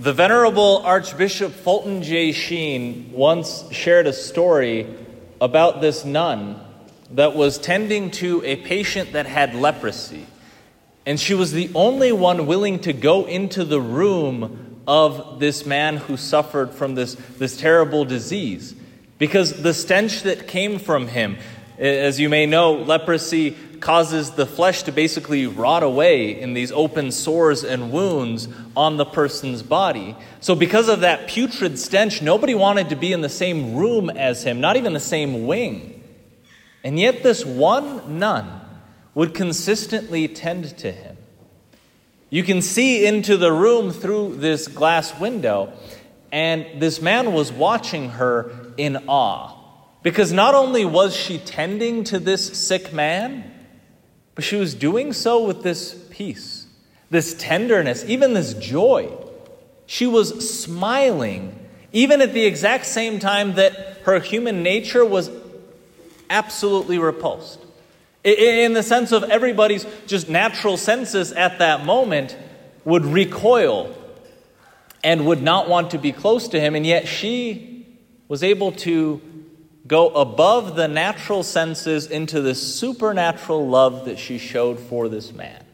The Venerable Archbishop Fulton J. Sheen once shared a story about this nun that was tending to a patient that had leprosy. And she was the only one willing to go into the room of this man who suffered from this, this terrible disease. Because the stench that came from him, as you may know, leprosy causes the flesh to basically rot away in these open sores and wounds on the person's body. So, because of that putrid stench, nobody wanted to be in the same room as him, not even the same wing. And yet, this one nun would consistently tend to him. You can see into the room through this glass window, and this man was watching her in awe. Because not only was she tending to this sick man, but she was doing so with this peace, this tenderness, even this joy. She was smiling, even at the exact same time that her human nature was absolutely repulsed. In the sense of everybody's just natural senses at that moment would recoil and would not want to be close to him, and yet she was able to go above the natural senses into the supernatural love that she showed for this man.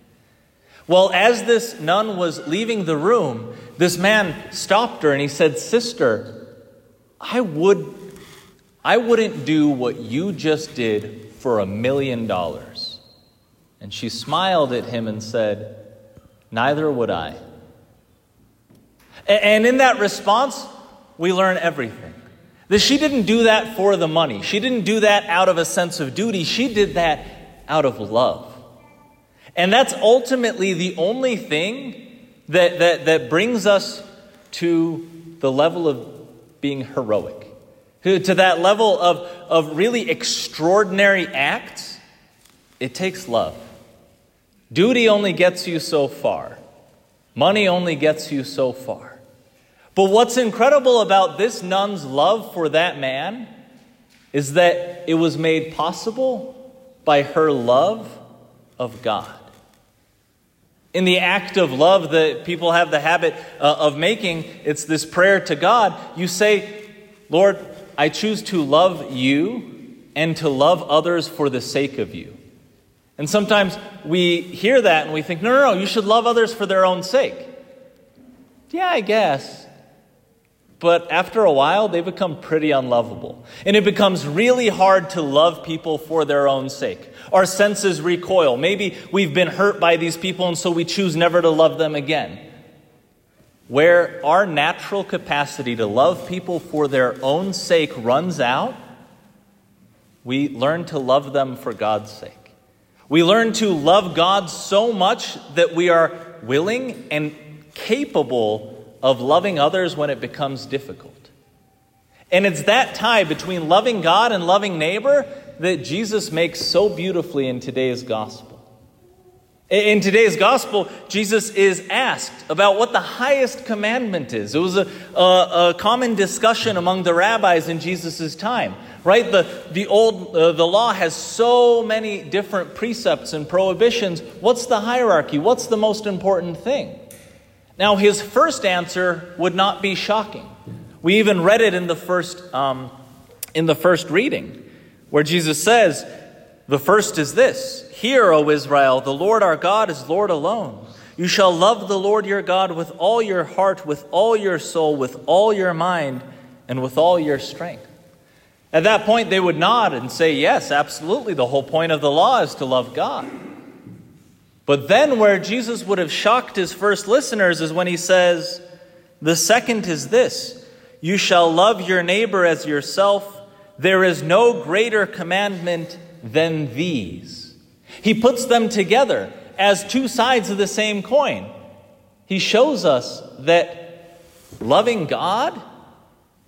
Well, as this nun was leaving the room, this man stopped her and he said, Sister, I would I wouldn't do what you just did for a million dollars. And she smiled at him and said, Neither would I. And in that response, we learn everything. That she didn't do that for the money. She didn't do that out of a sense of duty. She did that out of love. And that's ultimately the only thing that, that, that brings us to the level of being heroic, to, to that level of, of really extraordinary acts. It takes love. Duty only gets you so far, money only gets you so far. But what's incredible about this nun's love for that man is that it was made possible by her love of God. In the act of love that people have the habit uh, of making, it's this prayer to God. You say, Lord, I choose to love you and to love others for the sake of you. And sometimes we hear that and we think, no, no, no, you should love others for their own sake. Yeah, I guess. But after a while, they become pretty unlovable. And it becomes really hard to love people for their own sake. Our senses recoil. Maybe we've been hurt by these people, and so we choose never to love them again. Where our natural capacity to love people for their own sake runs out, we learn to love them for God's sake. We learn to love God so much that we are willing and capable of loving others when it becomes difficult. And it's that tie between loving God and loving neighbor that Jesus makes so beautifully in today's gospel. In today's gospel, Jesus is asked about what the highest commandment is. It was a, a, a common discussion among the rabbis in Jesus' time, right? The, the, old, uh, the law has so many different precepts and prohibitions. What's the hierarchy? What's the most important thing? Now, his first answer would not be shocking. We even read it in the first, um, in the first reading, where Jesus says, The first is this Hear, O Israel, the Lord our God is Lord alone. You shall love the Lord your God with all your heart, with all your soul, with all your mind, and with all your strength. At that point, they would nod and say, Yes, absolutely. The whole point of the law is to love God. But then, where Jesus would have shocked his first listeners is when he says, The second is this you shall love your neighbor as yourself. There is no greater commandment than these. He puts them together as two sides of the same coin. He shows us that loving God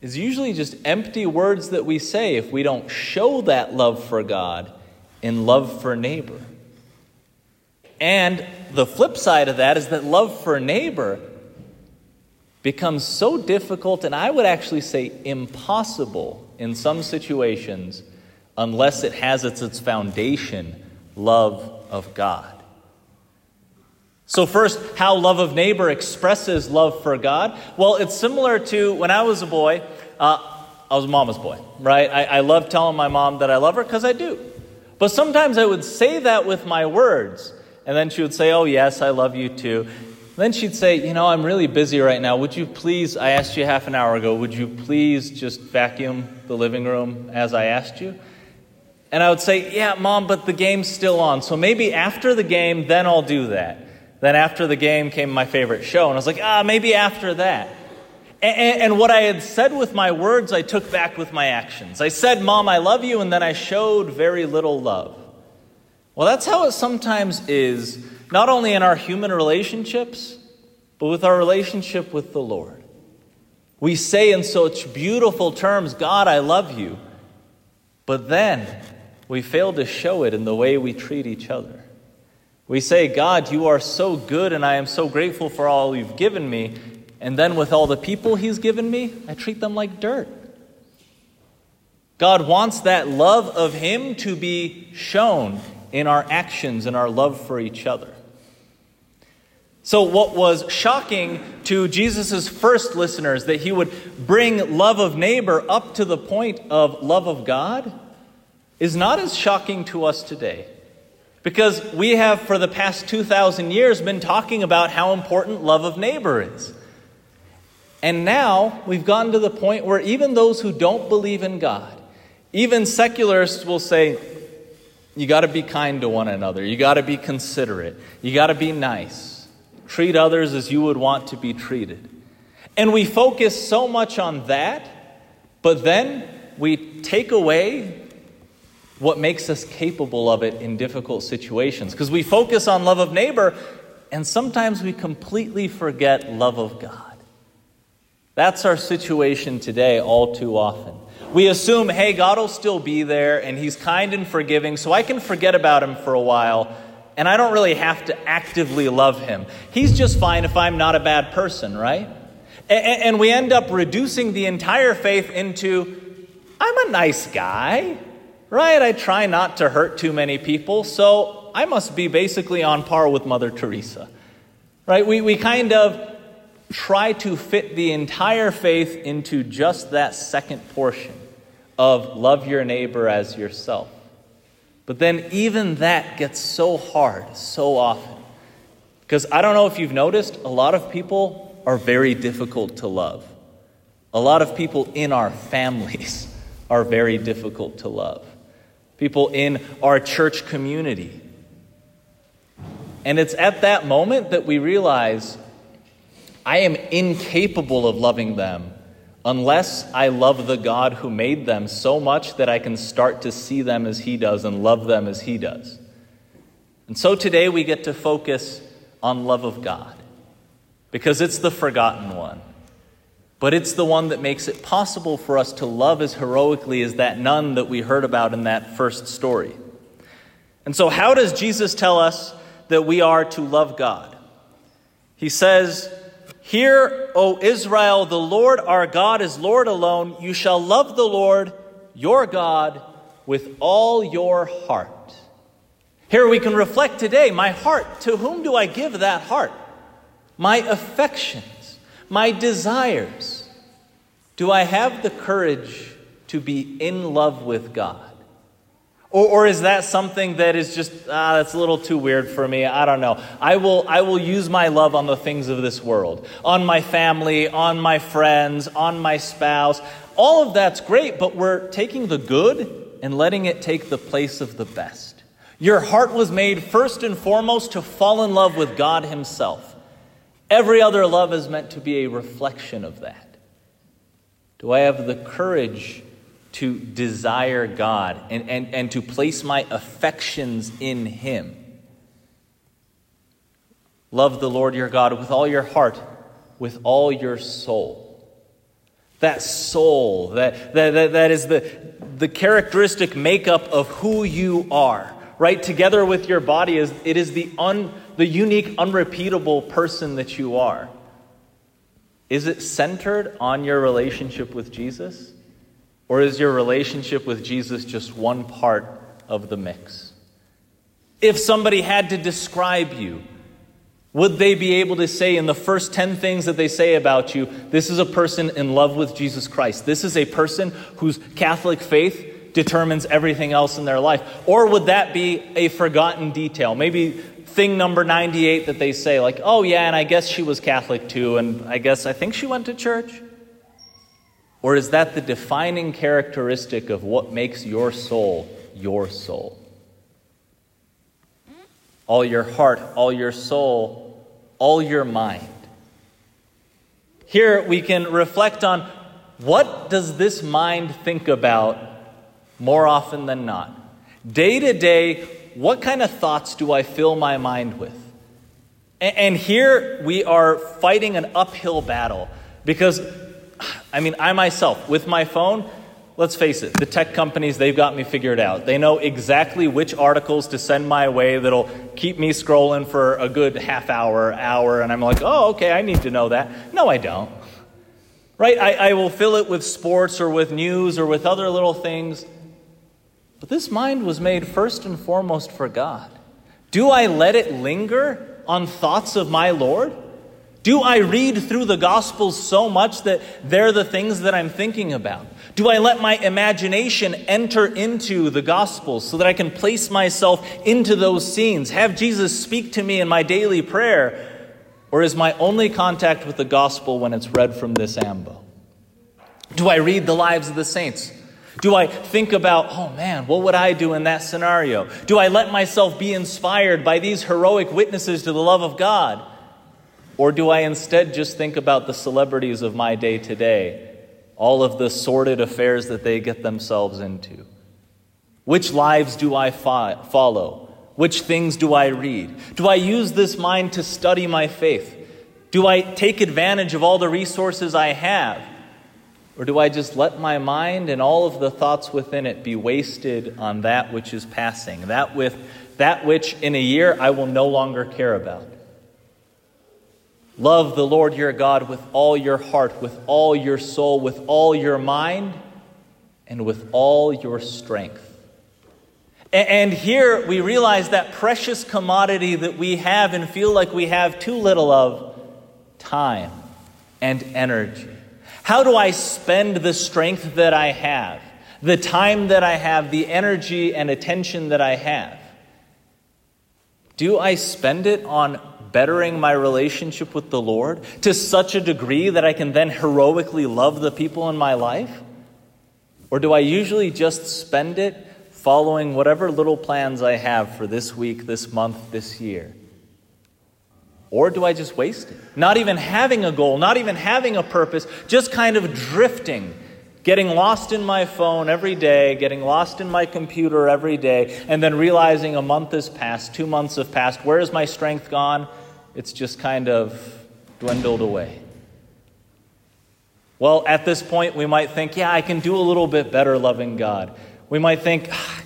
is usually just empty words that we say if we don't show that love for God in love for neighbor. And the flip side of that is that love for neighbor becomes so difficult, and I would actually say impossible in some situations, unless it has as its foundation love of God. So, first, how love of neighbor expresses love for God. Well, it's similar to when I was a boy. Uh, I was mama's boy, right? I, I love telling my mom that I love her because I do. But sometimes I would say that with my words, and then she would say, Oh, yes, I love you too. Then she'd say, You know, I'm really busy right now. Would you please, I asked you half an hour ago, would you please just vacuum the living room as I asked you? And I would say, Yeah, mom, but the game's still on. So maybe after the game, then I'll do that. Then after the game came my favorite show, and I was like, ah, maybe after that. And, and, what I had said with my words, I took back with my actions. I said, Mom, I love you, and then I showed very little love. Well, that's how it sometimes is, not only in our human relationships, but with our relationship with the Lord. We say in such beautiful terms, God, I love you, but then we fail to show it in the way we treat each other. We say, God, you are so good, and I am so grateful for all you've given me. And then, with all the people he's given me, I treat them like dirt. God wants that love of him to be shown in our actions and our love for each other. So, what was shocking to Jesus' first listeners, that he would bring love of neighbor up to the point of love of God, is not as shocking to us today. Because we have, for the past 2,000 years, been talking about how important love of neighbor is. And now we've gotten to the point where even those who don't believe in God, even secularists will say, you got to be kind to one another, you got to be considerate, you got to be nice, treat others as you would want to be treated. And we focus so much on that, but then we take away what makes us capable of it in difficult situations. Because we focus on love of neighbor, and sometimes we completely forget love of God. That's our situation today, all too often. We assume, hey, God will still be there, and He's kind and forgiving, so I can forget about Him for a while, and I don't really have to actively love Him. He's just fine if I'm not a bad person, right? And we end up reducing the entire faith into, I'm a nice guy right? I try not to hurt too many people, so I must be basically on par with Mother Teresa, right? We, we kind of try to fit the entire faith into just that second portion of love your neighbor as yourself. But then even that gets so hard so often. Because I don't know if you've noticed, a lot of people are very difficult to love. A lot of people in our families are very difficult to love people in our church community. And it's at that moment that we realize I am incapable of loving them unless I love the God who made them so much that I can start to see them as He does and love them as He does. And so today we get to focus on love of God because it's the forgotten one. But it's the one that makes it possible for us to love as heroically as that nun that we heard about in that first story. And so, how does Jesus tell us that we are to love God? He says, Hear, O Israel, the Lord our God is Lord alone. You shall love the Lord your God with all your heart. Here we can reflect today my heart. To whom do I give that heart? My affections, my desires? Do I have the courage to be in love with God? Or, or is that something that is just, ah, that's a little too weird for me? I don't know. I will, I will use my love on the things of this world, on my family, on my friends, on my spouse. All of that's great, but we're taking the good and letting it take the place of the best. Your heart was made first and foremost to fall in love with God Himself. Every other love is meant to be a reflection of that. Do I have the courage to desire God and, and, and to place my affections in Him? Love the Lord your God with all your heart, with all your soul. That soul, that, that, that, that is the, the characteristic makeup of who you are, right? Together with your body, is it is the un the unique, unrepeatable person that you are? Is it centered on your relationship with Jesus? Or is your relationship with Jesus just one part of the mix? If somebody had to describe you, Would they be able to say in the first 10 things that they say about you, this is a person in love with Jesus Christ? This is a person whose Catholic faith determines everything else in their life? Or would that be a forgotten detail? Maybe thing number 98 that they say, like, oh, yeah, and I guess she was Catholic too, and I guess I think she went to church? Or is that the defining characteristic of what makes your soul your soul? All your heart, all your soul, all your mind. Here we can reflect on what does this mind think about more often than not? Day to day, what kind of thoughts do I fill my mind with? And here we are fighting an uphill battle because I mean, I myself, with my phone, let's face it, the tech companies, they've got me figured out. They know exactly which articles to send my way that'll keep me scrolling for a good half hour, hour, and I'm like, oh, okay, I need to know that. No, I don't. Right? I, I will fill it with sports or with news or with other little things. But this mind was made first and foremost for God. Do I let it linger on thoughts of my Lord? Do I read through the Gospels so much that they're the things that I'm thinking about? Do I let my imagination enter into the Gospels so that I can place myself into those scenes? Have Jesus speak to me in my daily prayer? Or is my only contact with the Gospel when it's read from this ambo? Do I read the lives of the saints? Do I think about, oh man, what would I do in that scenario? Do I let myself be inspired by these heroic witnesses to the love of God? Or do I instead just think about the celebrities of my day to day, all of the sordid affairs that they get themselves into? Which lives do I fo- follow? Which things do I read? Do I use this mind to study my faith? Do I take advantage of all the resources I have? Or do I just let my mind and all of the thoughts within it be wasted on that which is passing, that, with, that which in a year I will no longer care about? Love the Lord your God with all your heart, with all your soul, with all your mind, and with all your strength. And here we realize that precious commodity that we have and feel like we have too little of time and energy. How do I spend the strength that I have, the time that I have, the energy and attention that I have? Do I spend it on bettering my relationship with the Lord to such a degree that I can then heroically love the people in my life? Or do I usually just spend it following whatever little plans I have for this week, this month, this year? Or do I just waste it? Not even having a goal, not even having a purpose, just kind of drifting getting lost in my phone every day, getting lost in my computer every day, and then realizing a month has passed, two months have passed. Where is my strength gone? It's just kind of dwindled away. Well, at this point, we might think, yeah, I can do a little bit better loving God. We might think, ah,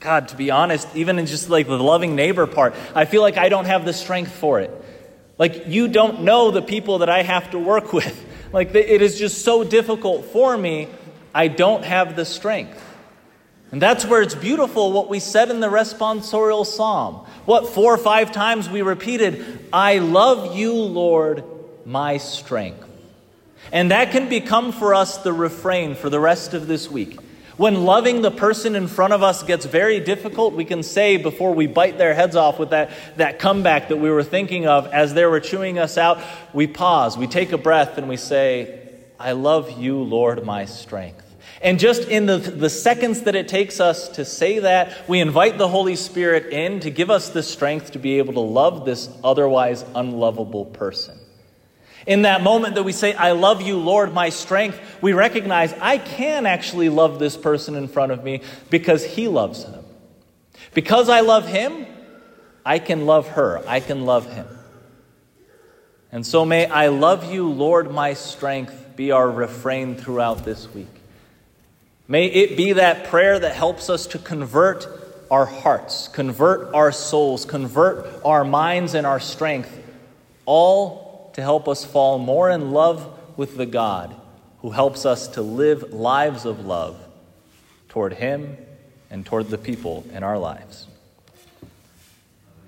God, to be honest, even in just like the loving neighbor part, I feel like I don't have the strength for it. Like, you don't know the people that I have to work with. Like, it is just so difficult for me I don't have the strength. And that's where it's beautiful what we said in the responsorial psalm. What four or five times we repeated, I love you, Lord, my strength. And that can become for us the refrain for the rest of this week. When loving the person in front of us gets very difficult, we can say before we bite their heads off with that, that comeback that we were thinking of as they were chewing us out, we pause, we take a breath, and we say, I love you, Lord, my strength. And just in the, the seconds that it takes us to say that, we invite the Holy Spirit in to give us the strength to be able to love this otherwise unlovable person. In that moment that we say, I love you, Lord, my strength, we recognize I can actually love this person in front of me because he loves him. Because I love him, I can love her. I can love him. And so may I love you, Lord, my strength, be our refrain throughout this week. May it be that prayer that helps us to convert our hearts, convert our souls, convert our minds and our strength, all to help us fall more in love with the God who helps us to live lives of love toward Him and toward the people in our lives.